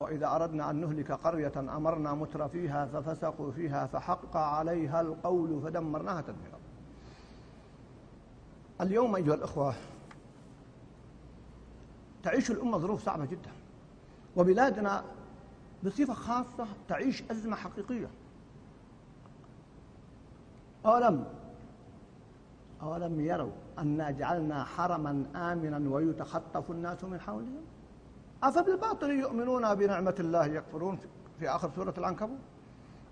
وإذا أردنا أن نهلك قرية أمرنا متر فيها ففسقوا فيها فحق عليها القول فدمرناها تدميرا. اليوم أيها الأخوة تعيش الأمة ظروف صعبة جدا. وبلادنا بصفة خاصة تعيش أزمة حقيقية. أولم أولم يروا أنا جعلنا حرما آمنا ويتخطف الناس من حولهم؟ أفبالباطل يؤمنون بنعمة الله يكفرون في آخر سورة العنكبوت.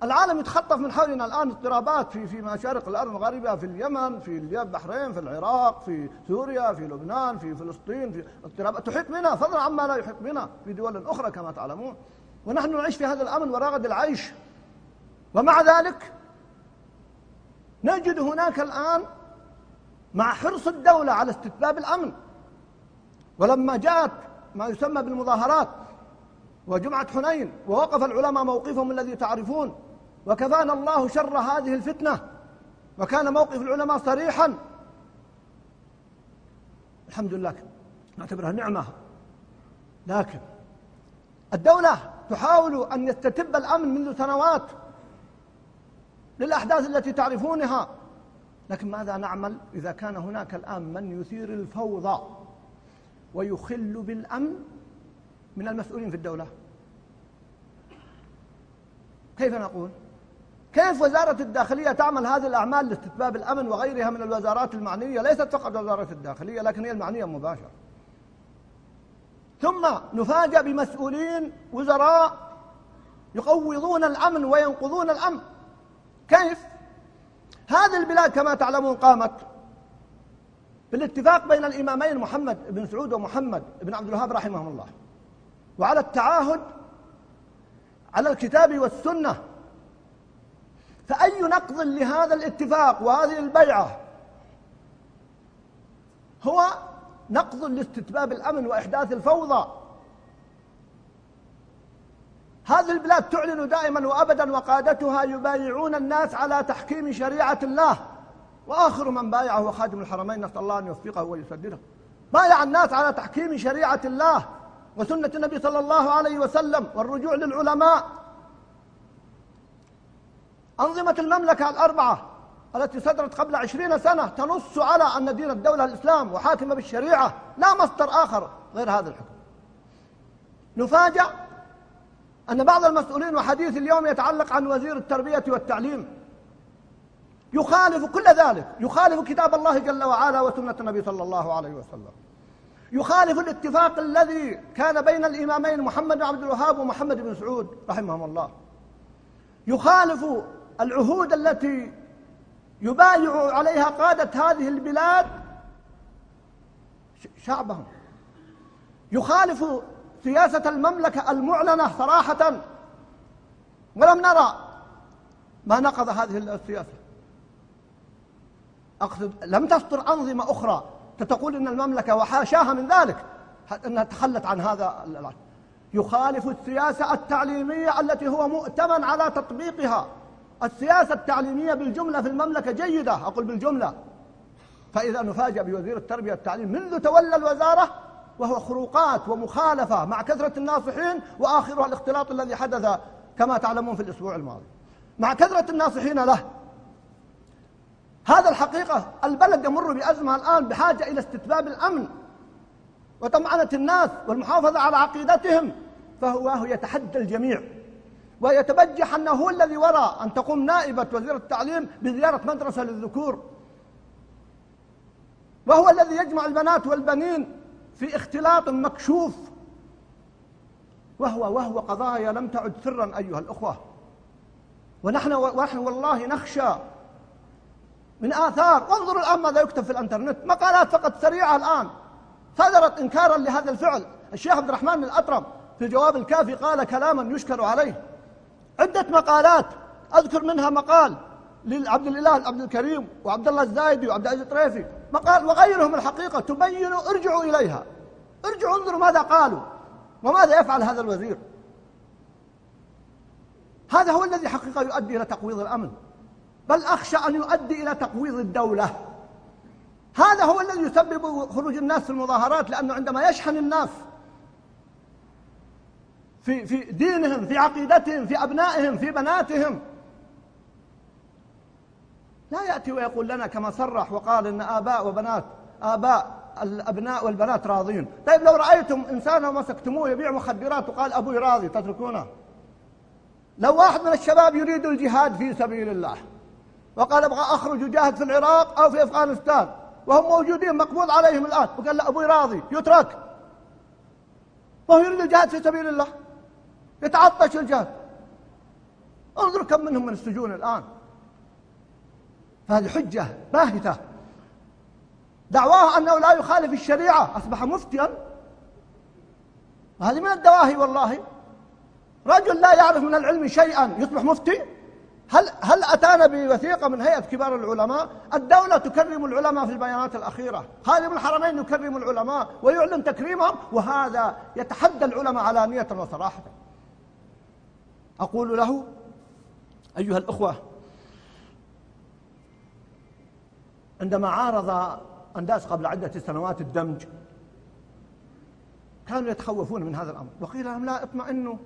العالم يتخطف من حولنا الآن اضطرابات في في مشارق الأرض مغاربها في اليمن في البحرين في العراق في سوريا في لبنان في فلسطين في اضطرابات تحيط بنا فضلا عما لا يحيط بنا في دول أخرى كما تعلمون. ونحن نعيش في هذا الأمن ورغد العيش. ومع ذلك نجد هناك الآن مع حرص الدولة على استتباب الأمن. ولما جاءت ما يسمى بالمظاهرات. وجمعة حنين ووقف العلماء موقفهم الذي تعرفون. وكفانا الله شر هذه الفتنة. وكان موقف العلماء صريحا. الحمد لله نعتبرها نعمة. لكن الدولة تحاول أن يستتب الأمن منذ سنوات للأحداث التي تعرفونها. لكن ماذا نعمل إذا كان هناك الآن من يثير الفوضى؟ ويخل بالأمن من المسؤولين في الدولة كيف نقول؟ كيف وزارة الداخلية تعمل هذه الأعمال لاستتباب الأمن وغيرها من الوزارات المعنية ليست فقط وزارة الداخلية لكن هي المعنية مباشرة ثم نفاجأ بمسؤولين وزراء يقوضون الأمن وينقضون الأمن كيف؟ هذه البلاد كما تعلمون قامت بالاتفاق بين الإمامين محمد بن سعود ومحمد بن عبد الوهاب رحمهم الله. وعلى التعاهد على الكتاب والسنة. فأي نقض لهذا الاتفاق وهذه البيعة هو نقض لاستتباب الأمن وإحداث الفوضى. هذه البلاد تعلن دائما وأبدا وقادتها يبايعون الناس على تحكيم شريعة الله. وآخر من بايعه خادم الحرمين نسأل الله أن يوفقه ويسدده. بايع الناس على تحكيم شريعة الله وسنة النبي صلى الله عليه وسلم والرجوع للعلماء. أنظمة المملكة الأربعة التي صدرت قبل عشرين سنة تنص على أن دين الدولة الإسلام وحاكمة بالشريعة لا مصدر آخر غير هذا الحكم. نفاجأ أن بعض المسؤولين وحديث اليوم يتعلق عن وزير التربية والتعليم يخالف كل ذلك. يخالف كتاب الله جل وعلا وسنة النبي صلى الله عليه وسلم. يخالف الاتفاق الذي كان بين الإمامين محمد بن عبد الوهاب ومحمد بن سعود رحمهم الله. يخالف العهود التي يبايع عليها قادة هذه البلاد شعبهم. يخالف سياسة المملكة المعلنة صراحة. ولم نرى ما نقض هذه السياسة. أقصد لم تصدر أنظمة أخرى تقول إن المملكة وحاشاها من ذلك أنها تخلت عن هذا يخالف السياسة التعليمية التي هو مؤتمن على تطبيقها. السياسة التعليمية بالجملة في المملكة جيدة أقول بالجملة. فإذا نفاجأ بوزير التربية والتعليم منذ تولى الوزارة وهو خروقات ومخالفة مع كثرة الناصحين وآخرها الاختلاط الذي حدث كما تعلمون في الأسبوع الماضي. مع كثرة الناصحين له هذا الحقيقة البلد يمر بأزمة الآن بحاجة إلى استتباب الأمن وطمأنة الناس والمحافظة على عقيدتهم فهو يتحدى الجميع. ويتبجح أنه هو الذي وراء أن تقوم نائبة وزير التعليم بزيارة مدرسة للذكور. وهو الذي يجمع البنات والبنين في اختلاط مكشوف. وهو وهو قضايا لم تعد سرا أيها الأخوة. ونحن, ونحن والله نخشى من آثار. وانظروا الآن ماذا يكتب في الإنترنت. مقالات فقط سريعة الآن. صدرت إنكارا لهذا الفعل. الشيخ عبد الرحمن الأطرم في جواب الكافي قال كلاما يشكر عليه. عدة مقالات. أذكر منها مقال لعبد الإله عبد الكريم وعبد الله الزايدي وعبد العزيز الطريفي مقال وغيرهم الحقيقة. تبين ارجعوا إليها. ارجعوا انظروا ماذا قالوا وماذا يفعل هذا الوزير. هذا هو الذي حقيقة يؤدي إلى تقويض الأمن. بل أخشى أن يؤدي إلى تقويض الدولة. هذا هو الذي يسبب خروج الناس في المظاهرات لأنه عندما يشحن الناس في في دينهم في عقيدتهم في أبنائهم في بناتهم لا يأتي ويقول لنا كما صرح وقال إن آباء وبنات آباء الأبناء والبنات راضين. طيب لو رأيتم إنسانا ومسكتموه يبيع مخدرات وقال أبوي راضي تتركونه؟ لو واحد من الشباب يريد الجهاد في سبيل الله وقال أبغى أخرج وجاهد في العراق أو في أفغانستان. وهم موجودين مقبوض عليهم الآن. وقال لا أبوي راضي يترك. وهو يريد الجهاد في سبيل الله. يتعطش الجهاد. انظر كم منهم من السجون الآن. فهذه حجة باهتة. دعواه أنه لا يخالف الشريعة. أصبح مفتيا. وهذه من الدواهي والله. رجل لا يعرف من العلم شيئا. يصبح مفتي. هل هل أتانا بوثيقة من هيئة كبار العلماء؟ الدولة تكرم العلماء في البيانات الأخيرة، خادم الحرمين يكرم العلماء ويعلن تكريمهم وهذا يتحدى العلماء علانية وصراحة. أقول له أيها الأخوة عندما عارض أنداس قبل عدة سنوات الدمج كانوا يتخوفون من هذا الأمر، وقيل لهم لا اطمئنوا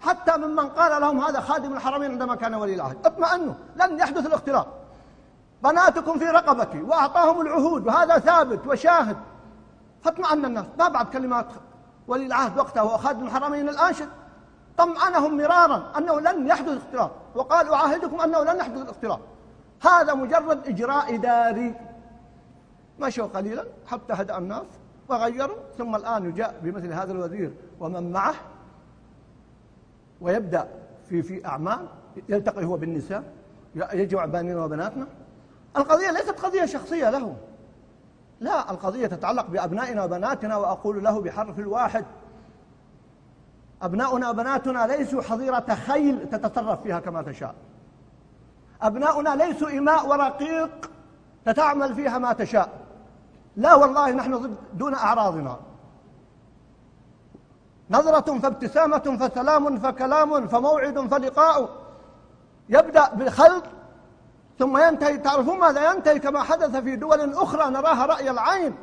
حتى ممن قال لهم هذا خادم الحرمين عندما كان ولي العهد. اطمئنوا لن يحدث الاختلاط بناتكم في رقبتي وأعطاهم العهود وهذا ثابت وشاهد. فاطمأن الناس ما بعد كلمات ولي العهد وقته وهو خادم الحرمين الآنشد طمأنهم مرارا أنه لن يحدث اختلاط وقال أعاهدكم أنه لن يحدث الاختلاط هذا مجرد إجراء إداري. مشوا قليلا حتى هدأ الناس وغيروا ثم الآن جاء بمثل هذا الوزير ومن معه ويبدأ في في أعمال يلتقي هو بالنساء يجمع بنينا وبناتنا. القضية ليست قضية شخصية له لا القضية تتعلق بأبنائنا وبناتنا وأقول له بحرف الواحد. أبناؤنا وبناتنا ليسوا حظيرة خيل تتصرف فيها كما تشاء. أبناؤنا ليسوا إماء ورقيق تتعمل فيها ما تشاء. لا والله نحن ضد دون أعراضنا. نظرة فابتسامة فسلام فكلام فموعد فلقاء. يبدأ بالخلق ثم ينتهي. تعرفون ماذا؟ ينتهي كما حدث في دول أخرى نراها رأي العين.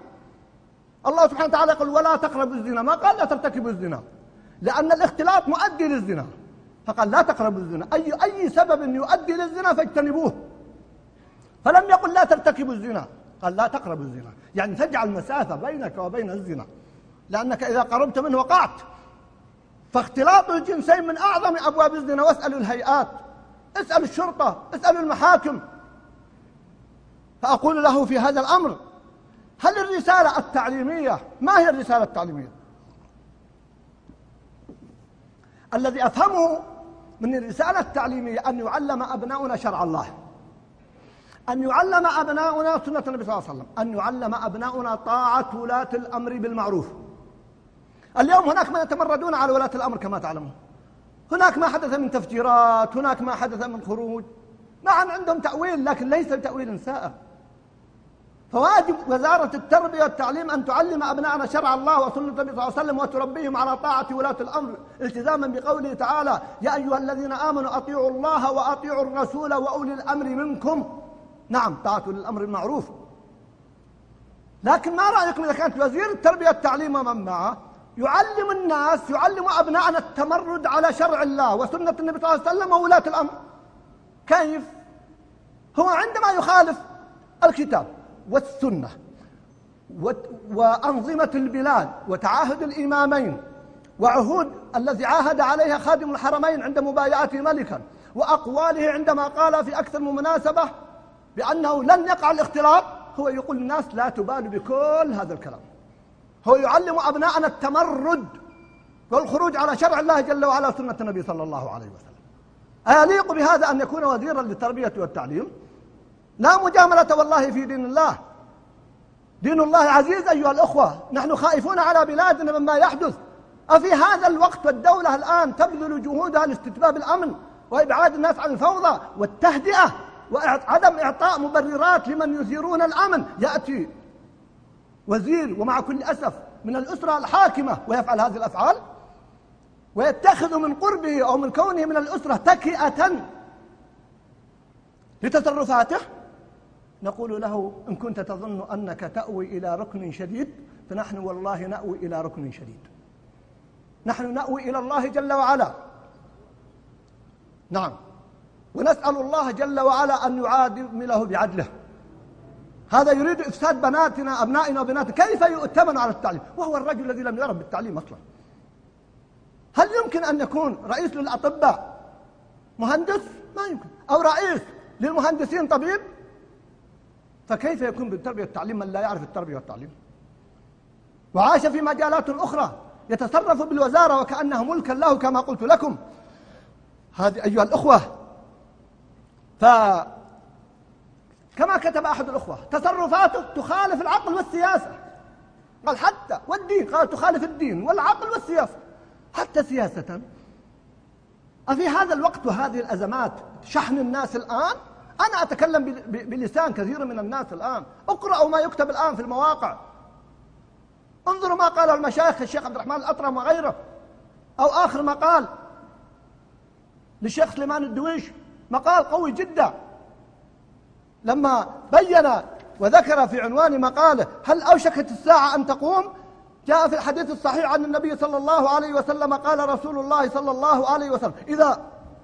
الله سبحانه وتعالى يقول ولا تقربوا الزنا. ما قال لا ترتكبوا الزنا لأن الاختلاط مؤدي للزنا. فقال لا تقربوا الزنا. أي, أي سبب يؤدي للزنا فاجتنبوه. فلم يقل لا ترتكبوا الزنا. قال لا تقربوا الزنا. يعني تجعل مسافة بينك وبين الزنا. لأنك إذا قربت منه وقعت. فاختلاط الجنسين من أعظم أبواب الزنا واسألوا الهيئات اسألوا الشرطة اسألوا المحاكم. فأقول له في هذا الأمر هل الرسالة التعليمية ما هي الرسالة التعليمية؟ الذي أفهمه من الرسالة التعليمية أن يعلم أبناؤنا شرع الله. أن يعلم أبناؤنا سنة النبي صلى الله عليه وسلم. أن يعلم أبناؤنا طاعة ولاة الأمر بالمعروف. اليوم هناك من يتمردون على ولاة الأمر كما تعلمون. هناك ما حدث من تفجيرات هناك ما حدث من خروج. نعم عندهم تأويل لكن ليس بتأويل سائر. فواجب وزارة التربية والتعليم أن تعلم أبنائنا شرع الله وسنة النبي صلى الله عليه وسلم وتربيهم على طاعة ولاة الأمر. التزاما بقوله تعالى يا أيها الذين آمنوا أطيعوا الله وأطيعوا الرسول وأولي الأمر منكم. نعم طاعة الأمر المعروف. لكن ما رأيكم إذا كانت وزير التربية والتعليم ومن معه؟ يعلم الناس يعلم أبنائنا التمرد على شرع الله وسنة النبي صلى الله عليه وسلم وولاة الأمر كيف؟ هو عندما يخالف الكتاب والسنة وأنظمة البلاد وتعاهد الإمامين وعهود الذي عاهد عليها خادم الحرمين عند مبايعته ملكا وأقواله عندما قال في أكثر من مناسبة بأنه لن يقع الاختلاط هو يقول الناس لا تبال بكل هذا الكلام هو يعلم أبناءنا التمرد والخروج على شرع الله جل وعلا سنة النبي صلى الله عليه وسلم. أيليق بهذا أن يكون وزيرا للتربية والتعليم؟ لا مجاملة والله في دين الله. دين الله عزيز أيها الأخوة نحن خائفون على بلادنا مما يحدث. أفي هذا الوقت والدولة الآن تبذل جهودها لاستتباب الأمن وإبعاد الناس عن الفوضى والتهدئة وعدم إعطاء مبررات لمن يثيرون الأمن. يأتي وزير ومع كل أسف من الأسرة الحاكمة ويفعل هذه الأفعال ويتخذ من قربه أو من كونه من الأسرة تكئة لتصرفاته. نقول له إن كنت تظن أنك تأوي إلى ركن شديد فنحن والله نأوي إلى ركن شديد. نحن نأوي إلى الله جل وعلا. نعم. ونسأل الله جل وعلا أن يعادله بعدله. هذا يريد إفساد بناتنا أبنائنا وبناتنا. كيف يؤتمن على التعليم؟ وهو الرجل الذي لم يرب بالتعليم أصلا. هل يمكن أن يكون رئيس للأطباء مهندس؟ ما يمكن. أو رئيس للمهندسين طبيب؟ فكيف يكون بالتربية والتعليم من لا يعرف التربية والتعليم؟ وعاش في مجالات أخرى يتصرف بالوزارة وكأنها ملكا له كما قلت لكم. هذه أيها الأخوة ف كما كتب أحد الأخوة تصرفاته تخالف العقل والسياسة. قال حتى والدين قال تخالف الدين والعقل والسياسة. حتى سياسة. أفي هذا الوقت وهذه الأزمات شحن الناس الآن؟ أنا أتكلم بلسان كثير من الناس الآن. اقرأوا ما يكتب الآن في المواقع. انظروا ما قال المشايخ الشيخ عبد الرحمن الأطرم وغيره. أو آخر مقال للشيخ سليمان الدويش مقال قوي جدا. لما بين وذكر في عنوان مقاله هل أوشكت الساعة أن تقوم جاء في الحديث الصحيح عن النبي صلى الله عليه وسلم قال رسول الله صلى الله عليه وسلم إذا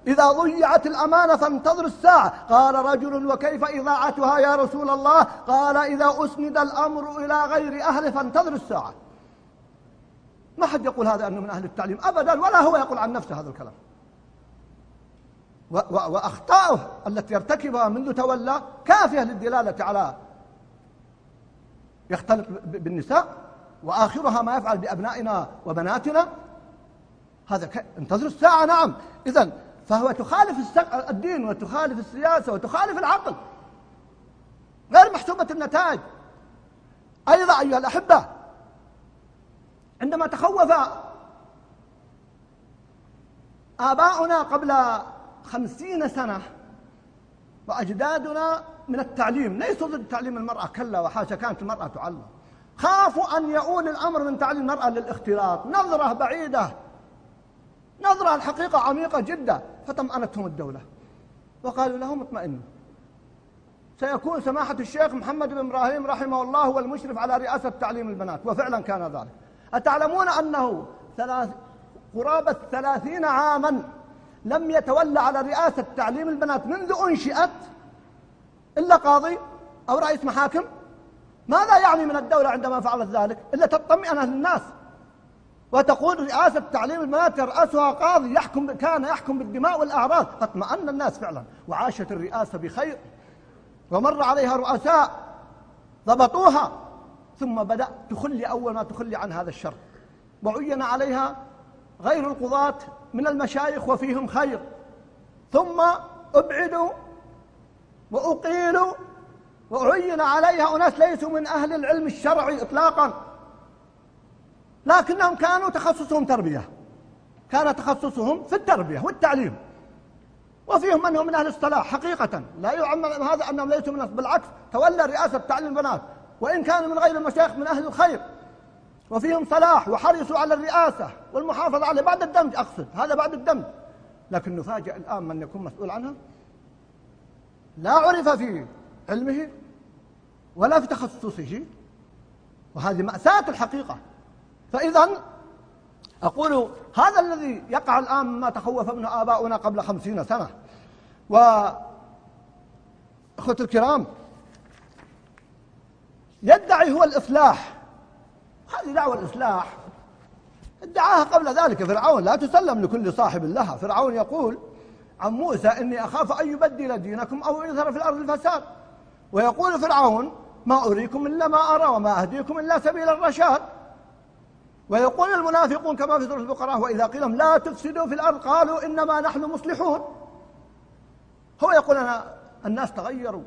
إذا ضيعت الأمانة فانتظر الساعة. قال رجل وكيف إضاعتها يا رسول الله؟ قال إذا أسند الأمر إلى غير أهله فانتظر الساعة. ما حد يقول هذا أنه من أهل التعليم أبدا ولا هو يقول عن نفسه هذا الكلام. وأخطاؤه التي يرتكبها منذ تولى كافية للدلالة على يختلط بالنساء وآخرها ما يفعل بأبنائنا وبناتنا. هذا ك... انتظر الساعة نعم. إذا فهو تخالف الدين وتخالف السياسة وتخالف العقل. غير محسوبة النتائج. أيضا أيها الأحبة عندما تخوف آباؤنا قبل خمسين سنة وأجدادنا من التعليم ليسوا ضد تعليم المرأة كلا وحاشا كانت المرأة تعلم. خافوا أن يؤول الأمر من تعليم المرأة للاختلاط. نظرة بعيدة. نظرة الحقيقة عميقة جدا. فطمأنتهم الدولة. وقالوا لهم اطمئنوا. سيكون سماحة الشيخ محمد بن إبراهيم رحمه الله هو المشرف على رئاسة تعليم البنات وفعلا كان ذلك. أتعلمون أنه ثلاث قرابة ثلاثين عاما لم يتولى على رئاسة تعليم البنات منذ أنشئت إلا قاضي أو رئيس محاكم؟ ماذا يعني من الدولة عندما فعلت ذلك؟ إلا تطمئن الناس. وتقول رئاسة تعليم البنات يرأسها قاضي يحكم كان يحكم بالدماء والأعراض. فاطمأن الناس فعلا. وعاشت الرئاسة بخير. ومر عليها رؤساء ضبطوها. ثم بدأ تخلي أول ما تخلي عن هذا الشر. وعين عليها غير القضاة من المشايخ وفيهم خير. ثم أبعدوا وأقيلوا وعين عليها أناس ليسوا من أهل العلم الشرعي إطلاقا. لكنهم كانوا تخصصهم تربية. كان تخصصهم في التربية والتعليم. وفيهم من هم من أهل الصلاح حقيقة. لا يعمم هذا أنهم ليسوا من بالعكس تولى رئاسة تعليم البنات. وإن كانوا من غير المشايخ من أهل الخير. وفيهم صلاح وحرصوا على الرئاسة والمحافظة عليه بعد الدمج أقصد هذا بعد الدمج. لكن نفاجئ الآن من يكون مسؤول عنها. لا عرف في علمه ولا في تخصصه وهذه مأساة الحقيقة. فإذا أقول هذا الذي يقع الآن ما تخوف منه آباؤنا قبل خمسين سنة. و أخوة الكرام يدعي هو الإصلاح هذه دعوة الإصلاح. ادعاها قبل ذلك فرعون لا تسلم لكل صاحب لها. فرعون يقول عن موسى إني أخاف أن يبدل دينكم أو يظهر في الأرض الفساد. ويقول فرعون ما أريكم إلا ما أرى وما أهديكم إلا سبيل الرشاد. ويقول المنافقون كما في سورة البقرة وإذا قيل لهم لا تفسدوا في الأرض قالوا إنما نحن مصلحون. هو يقول أنا الناس تغيروا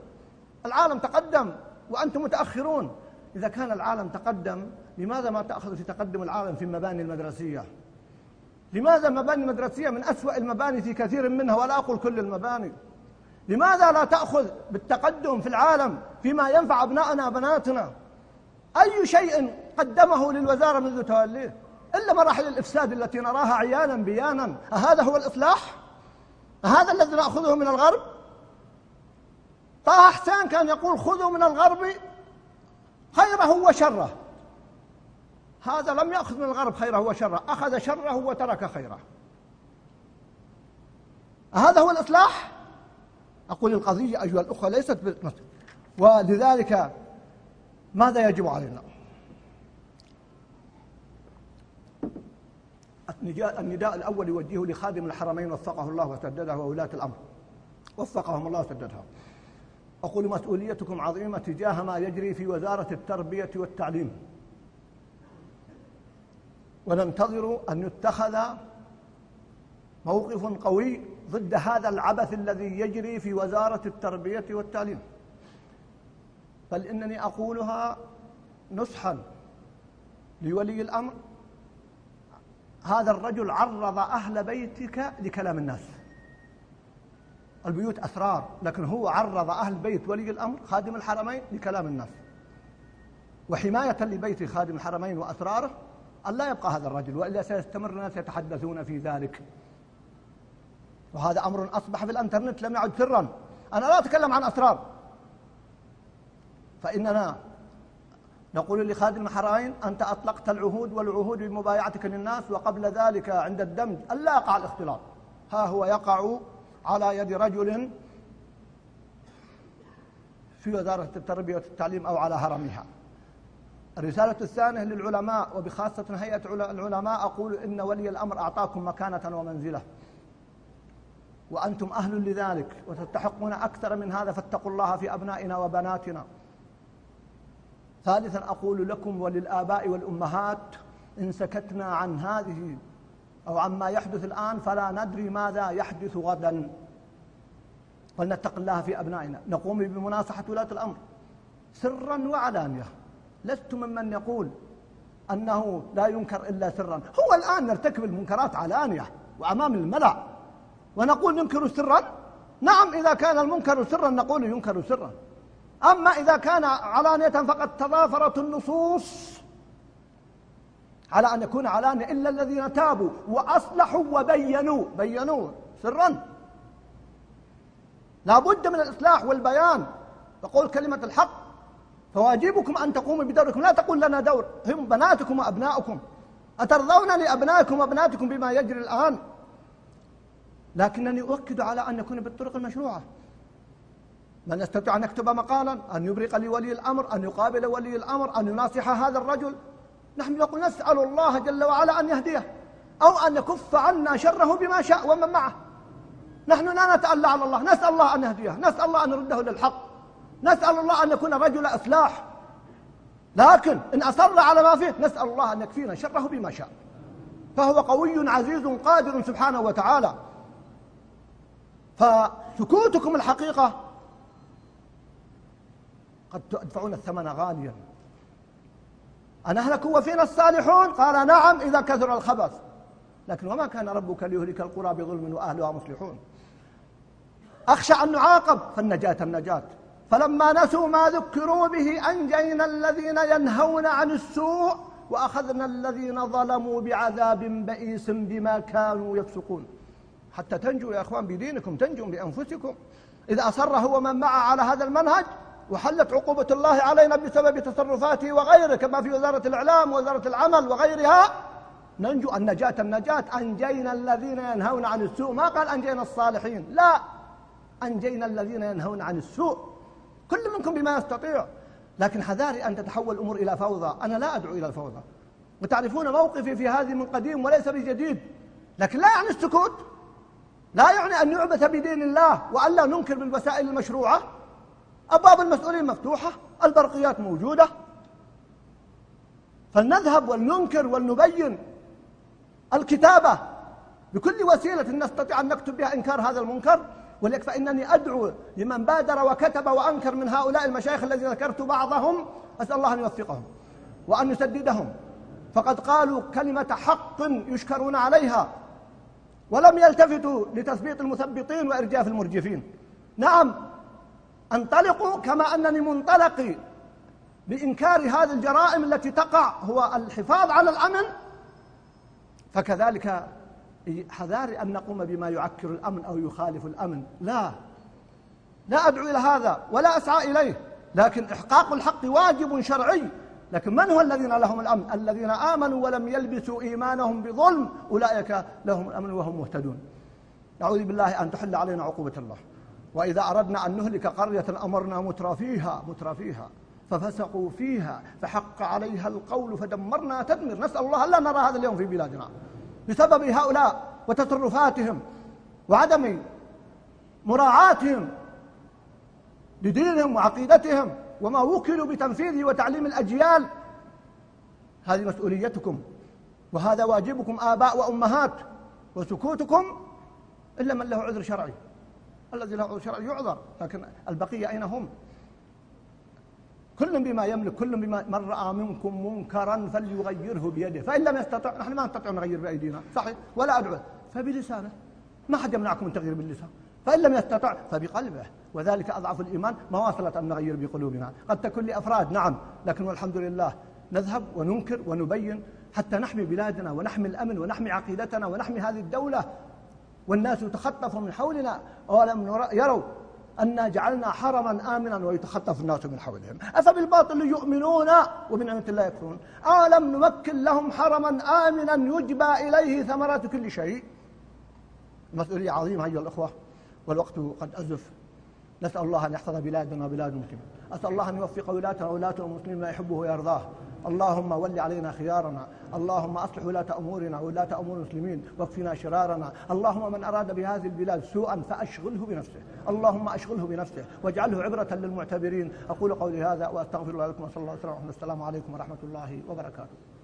العالم تقدم وأنتم متأخرون. إذا كان العالم تقدم لماذا ما تأخذ في تقدم العالم في المباني المدرسية؟ لماذا المباني المدرسية من أسوأ المباني في كثير منها ولا أقول كل المباني؟ لماذا لا تأخذ بالتقدم في العالم فيما ينفع أبنائنا وبناتنا؟ أي شيء قدمه للوزارة منذ توليه؟ إلا مراحل الإفساد التي نراها عيانا بيانا. أهذا هو الإصلاح؟ أهذا الذي نأخذه من الغرب؟ طه حسين كان يقول خذوا من الغرب خيره وشره. هذا لم يأخذ من الغرب خيره وشره. أخذ شره وترك خيره. هذا هو الإصلاح؟ أقول القضية أيها الأخوة ليست بالنصر ولذلك ماذا يجب علينا؟ النداء الأول يوجهه لخادم الحرمين وفقه الله وسدده وولاة الأمر. وفقهم الله وسددها أقول مسؤوليتكم عظيمة تجاه ما يجري في وزارة التربية والتعليم. وننتظر أن يتخذ موقف قوي ضد هذا العبث الذي يجري في وزارة التربية والتعليم. بل إنني أقولها نصحا لولي الأمر هذا الرجل عرض أهل بيتك لكلام الناس. البيوت أسرار لكن هو عرض أهل بيت ولي الأمر خادم الحرمين لكلام الناس. وحماية لبيت خادم الحرمين وأسراره أن لا يبقى هذا الرجل وإلا سيستمر الناس يتحدثون في ذلك. وهذا أمر أصبح في الأنترنت لم يعد سرا. أنا لا أتكلم عن أسرار. فإننا نقول لخادم الحرمين أنت أطلقت العهود والعهود بمبايعتك للناس وقبل ذلك عند الدمج ألا يقع الاختلاط. ها هو يقع على يد رجل في وزارة التربية والتعليم أو على هرمها. الرسالة الثانية للعلماء وبخاصة هيئة العلماء أقول إن ولي الأمر أعطاكم مكانة ومنزلة. وأنتم أهل لذلك وتستحقون أكثر من هذا فاتقوا الله في أبنائنا وبناتنا. ثالثا أقول لكم وللآباء والأمهات إن سكتنا عن هذه أو عما يحدث الآن فلا ندري ماذا يحدث غدا. فلنتق الله في أبنائنا. نقوم بمناصحة ولاة الأمر. سرا وعلانية. لست ممن يقول أنه لا ينكر إلا سرا. هو الآن نرتكب المنكرات علانية وأمام الملأ. ونقول ننكر سرا؟ نعم إذا كان المنكر سرا نقول ينكر سرا. أما إذا كان علانية فقد تضافرت النصوص على أن يكون علانية إلا الذين تابوا وأصلحوا وبينوا. بينوا. سرا. لا بد من الإصلاح والبيان. تقول كلمة الحق. فواجبكم أن تقوموا بدوركم. لا تقول لنا دور. هم بناتكم وأبناؤكم. أترضون لأبنائكم وأبناتكم بما يجري الآن؟ لكنني أؤكد على أن يكون بالطرق المشروعة. من يستطيع أن يكتب مقالا أن يبرق لولي الأمر أن يقابل ولي الأمر أن يناصح هذا الرجل. نحن نقول نسأل الله جل وعلا أن يهديه أو أن يكف عنا شره بما شاء ومن معه. نحن لا نتألى على الله نسأل الله أن يهديه نسأل الله أن يرده للحق نسأل الله أن يكون رجل إصلاح. لكن إن أصر على ما فيه نسأل الله أن يكفينا شره بما شاء. فهو قوي عزيز قادر سبحانه وتعالى. فسكوتكم الحقيقة قد تدفعون الثمن غاليا. أنهلك وفينا الصالحون؟ قال نعم إذا كثر الخبث. لكن وما كان ربك ليهلك القرى بظلم وأهلها مصلحون. أخشى أن نعاقب فالنجاة النجاة. فلما نسوا ما ذكروا به أنجينا الذين ينهون عن السوء وأخذنا الذين ظلموا بعذاب بئيس بما كانوا يفسقون. حتى تنجوا يا أخوان بدينكم تنجوا بأنفسكم. إذا أصر هو من معه على هذا المنهج وحلت عقوبة الله علينا بسبب تصرفاته وغيره كما في وزارة الإعلام ووزارة العمل وغيرها. ننجو النجاة النجاة أنجينا الذين ينهون عن السوء. ما قال أنجينا الصالحين؟ لا. أنجينا الذين ينهون عن السوء. كل منكم بما يستطيع. لكن حذاري أن تتحول الأمور إلى فوضى. أنا لا أدعو إلى الفوضى. وتعرفون موقفي في هذه من قديم وليس بجديد. لكن لا يعني السكوت. لا يعني أن يعبث بدين الله وألا ننكر بالوسائل المشروعة. أبواب المسؤولين مفتوحة البرقيات موجودة. فلنذهب ولننكر ولنبين الكتابة بكل وسيلة نستطيع أن نكتب بها إنكار هذا المنكر. وليكفى إنني أدعو لمن بادر وكتب وأنكر من هؤلاء المشايخ الذين ذكرت بعضهم. أسأل الله أن يوفقهم وأن يسددهم. فقد قالوا كلمة حق يشكرون عليها ولم يلتفتوا لتثبيط المثبطين وإرجاف المرجفين. نعم انطلقوا كما أنني منطلق بإنكار هذه الجرائم التي تقع هو الحفاظ على الأمن فكذلك حذار أن نقوم بما يعكر الأمن أو يخالف الأمن. لا لا أدعو إلى هذا ولا أسعى إليه لكن إحقاق الحق واجب شرعي. لكن من هو الذين لهم الأمن؟ الذين آمنوا ولم يلبسوا إيمانهم بظلم أولئك لهم الأمن وهم مهتدون. نعوذ بالله أن تحل علينا عقوبة الله. وإذا أردنا أن نهلك قرية أمرنا مترى فيها مترى فيها ففسقوا فيها فحق عليها القول فدمرنا تدمر نسأل الله ألا نرى هذا اليوم في بلادنا بسبب هؤلاء وتصرفاتهم وعدم مراعاتهم لدينهم وعقيدتهم وما وكلوا بتنفيذه وتعليم الأجيال. هذه مسؤوليتكم وهذا واجبكم آباء وأمهات وسكوتكم إلا من له عذر شرعي. الذي له شرعي يعذر لكن البقية أين هم؟ كل بما يملك كل بما من رأى منكم منكرا فليغيره بيده. فإن لم يستطع نحن ما نستطيع نغير بأيدينا صحيح؟ ولا أدعو. فبلسانه. ما حد يمنعكم من تغيير باللسان. فإن لم يستطع فبقلبه. وذلك أضعف الإيمان مواصلة أن نغير بقلوبنا. قد تكون لأفراد نعم لكن والحمد لله نذهب وننكر ونبين حتى نحمي بلادنا ونحمي الأمن ونحمي عقيدتنا ونحمي هذه الدولة. والناس يتخطف من حولنا. أولم يروا أنا جعلنا حرما آمنا ويتخطف الناس من حولهم. أفبالباطل يؤمنون وبنعمة الله يكفرون. أولم نمكن لهم حرما آمنا يجبى إليه ثمرات كل شيء؟ مسؤولية عظيمة أيها الأخوة والوقت قد أزف. نسأل الله أن يحفظ بلادنا وبلاد المسلمين. أسأل الله أن يوفق ولاتنا وولاة المسلمين ما يحبه ويرضاه. اللهم ول علينا خيارنا. اللهم أصلح ولاة أمورنا ولاة أمور المسلمين. واكفنا شرارنا. اللهم من أراد بهذه البلاد سوءا فأشغله بنفسه. اللهم أشغله بنفسه. واجعله عبرة للمعتبرين. أقول قولي هذا وأستغفر الله لكم وصلى الله وسلم السلام عليكم ورحمة الله وبركاته.